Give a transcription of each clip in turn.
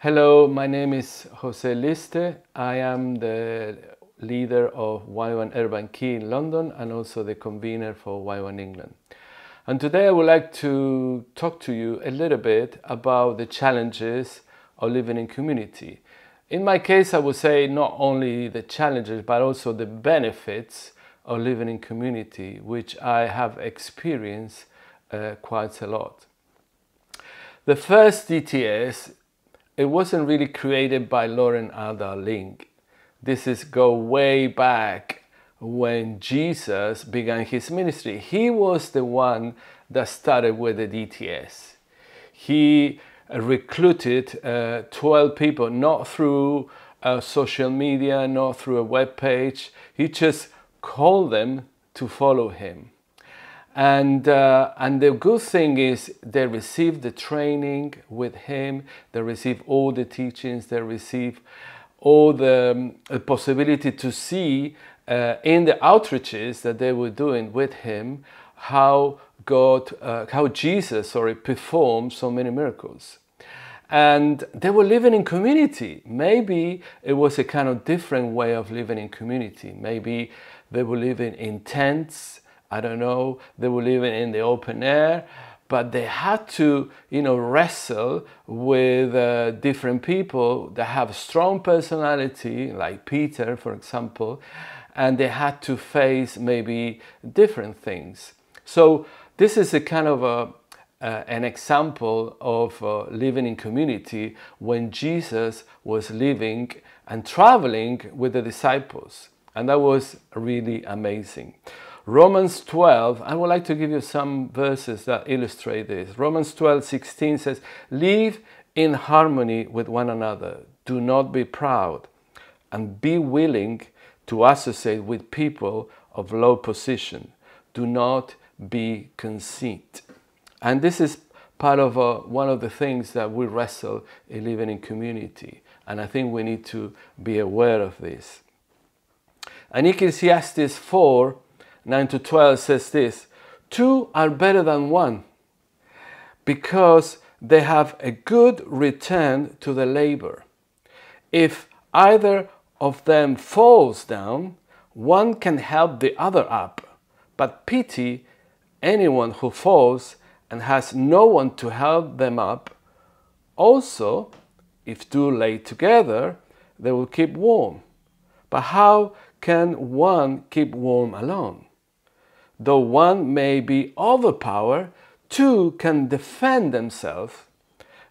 Hello, my name is Jose Liste. I am the leader of YWAM Urban Key in London and also the convener for YWAM England. And today I would like to talk to you a little bit about the challenges of living in community. In my case, I would say not only the challenges, but also the benefits of living in community, which I have experienced uh, quite a lot. The first DTS, it wasn't really created by Lauren Alda Link. This is go way back when Jesus began his ministry. He was the one that started with the DTS. He recruited uh, 12 people, not through uh, social media, not through a web page. He just called them to follow him. And, uh, and the good thing is they receive the training with him, they receive all the teachings, they receive all the, um, the possibility to see uh, in the outreaches that they were doing with him how God, uh, how Jesus, sorry, performed so many miracles. And they were living in community. Maybe it was a kind of different way of living in community. Maybe they were living in tents I don't know, they were living in the open air, but they had to, you know, wrestle with uh, different people that have strong personality, like Peter, for example, and they had to face maybe different things. So this is a kind of a, uh, an example of uh, living in community when Jesus was living and traveling with the disciples. And that was really amazing. Romans 12, I would like to give you some verses that illustrate this. Romans 12, 16 says, Live in harmony with one another. Do not be proud, and be willing to associate with people of low position. Do not be conceit. And this is part of uh, one of the things that we wrestle in living in community. And I think we need to be aware of this. And Ecclesiastes 4 9 to 12 says this Two are better than one because they have a good return to the labor. If either of them falls down, one can help the other up. But pity anyone who falls and has no one to help them up. Also, if two lay together, they will keep warm. But how can one keep warm alone? Though one may be overpowered, two can defend themselves.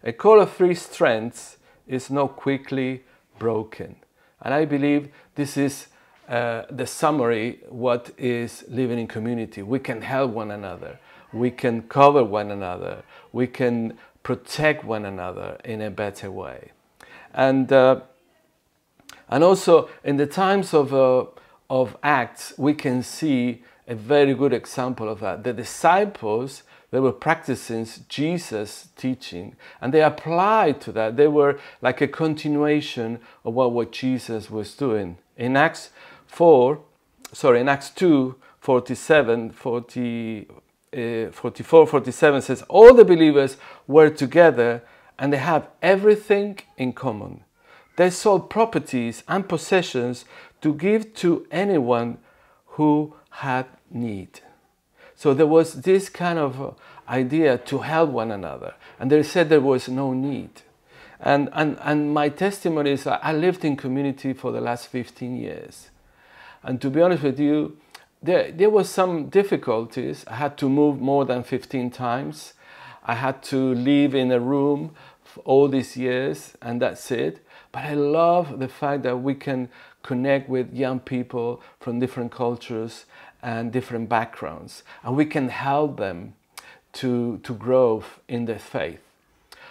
A core of three strengths is not quickly broken. And I believe this is uh, the summary what is living in community. We can help one another. We can cover one another. We can protect one another in a better way. And, uh, and also in the times of, uh, of Acts, we can see a very good example of that. The disciples, they were practicing Jesus' teaching and they applied to that. They were like a continuation of what, what Jesus was doing. In Acts 4, sorry, in Acts 2, 47, 40, uh, 44, 47 says, All the believers were together and they have everything in common. They sold properties and possessions to give to anyone who had need. So there was this kind of uh, idea to help one another. And they said there was no need. And, and, and my testimony is I lived in community for the last 15 years. And to be honest with you, there, there was some difficulties. I had to move more than 15 times. I had to live in a room for all these years, and that's it. But I love the fact that we can connect with young people from different cultures and different backgrounds, and we can help them to, to grow in their faith.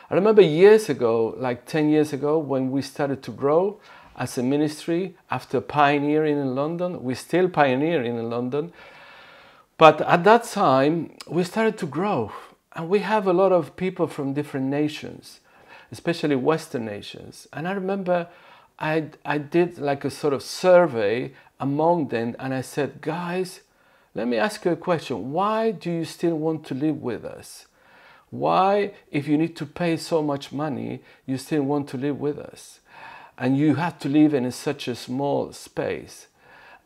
I remember years ago, like 10 years ago, when we started to grow as a ministry after pioneering in London. We're still pioneering in London. But at that time, we started to grow. And we have a lot of people from different nations, especially Western nations. And I remember I, I did like a sort of survey among them and I said, guys, let me ask you a question. Why do you still want to live with us? why, if you need to pay so much money, you still want to live with us? And you have to live in such a small space.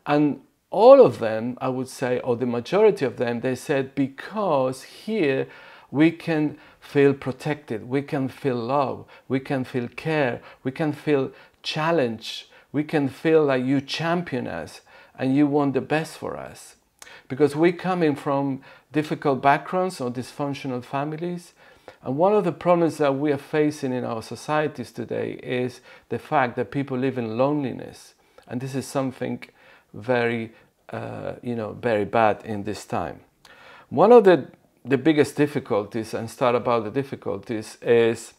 And all of them, I would say, or the majority of them, they said, because here we can feel protected, we can feel love, we can feel care, we can feel challenge, we can feel like you champion us and you want the best for us. Because we're coming from difficult backgrounds or dysfunctional families. And one of the problems that we are facing in our societies today is the fact that people live in loneliness. And this is something very, uh, you know, very bad in this time. One of the, the biggest difficulties, and start about the difficulties, is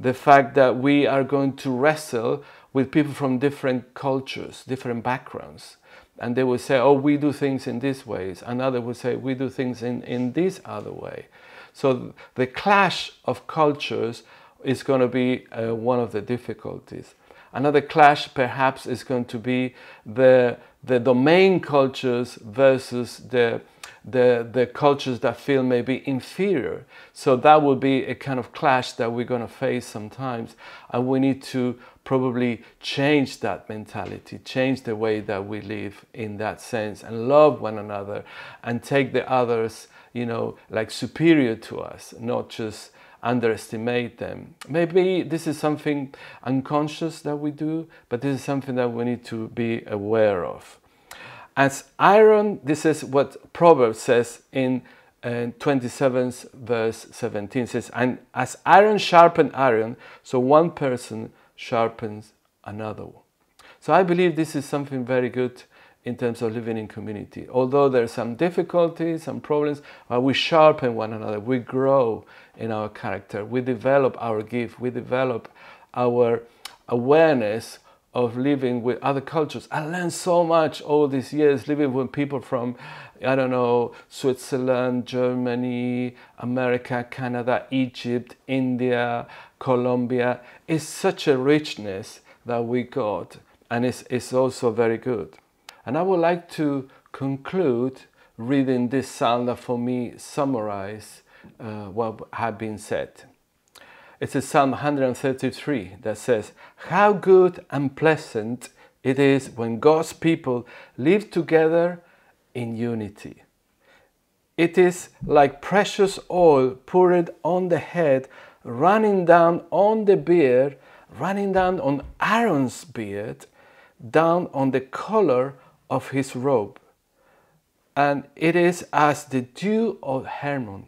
the fact that we are going to wrestle with people from different cultures, different backgrounds. And they will say, oh, we do things in these ways. Another would say, we do things in, in this other way. So the clash of cultures is going to be uh, one of the difficulties. Another clash perhaps is going to be the, the domain cultures versus the, the, the cultures that feel maybe inferior. So that will be a kind of clash that we're going to face sometimes. And we need to probably change that mentality, change the way that we live in that sense and love one another and take the others, you know, like superior to us, not just underestimate them. Maybe this is something unconscious that we do, but this is something that we need to be aware of. As iron, this is what Proverbs says in uh, 27 verse 17 says, and as iron sharpen iron, so one person sharpens another. One. So I believe this is something very good in terms of living in community. Although there are some difficulties, some problems, but we sharpen one another, we grow in our character, we develop our gift, we develop our awareness of living with other cultures. I learned so much all these years living with people from, I don't know, Switzerland, Germany, America, Canada, Egypt, India, Colombia. It's such a richness that we got, and it's, it's also very good. And I would like to conclude reading this psalm that for me summarize uh, what had been said. It's a Psalm 133 that says, How good and pleasant it is when God's people live together in unity. It is like precious oil poured on the head, running down on the beard, running down on Aaron's beard, down on the collar of his robe. And it is as the dew of Hermon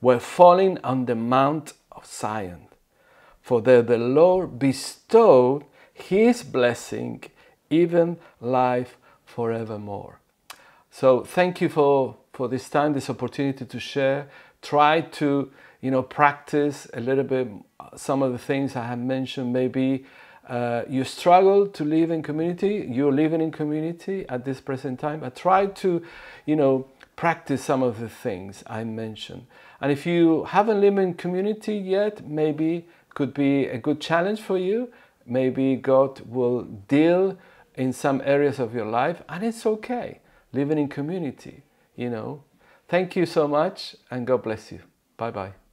were falling on the Mount of Zion. For there the Lord bestowed his blessing, even life forevermore. So thank you for, for this time, this opportunity to share. Try to, you know, practice a little bit some of the things I have mentioned, maybe uh, you struggle to live in community, you're living in community at this present time, I try to, you know, practice some of the things I mentioned. And if you haven't lived in community yet, maybe could be a good challenge for you. Maybe God will deal in some areas of your life, and it's okay living in community, you know. Thank you so much, and God bless you. Bye bye.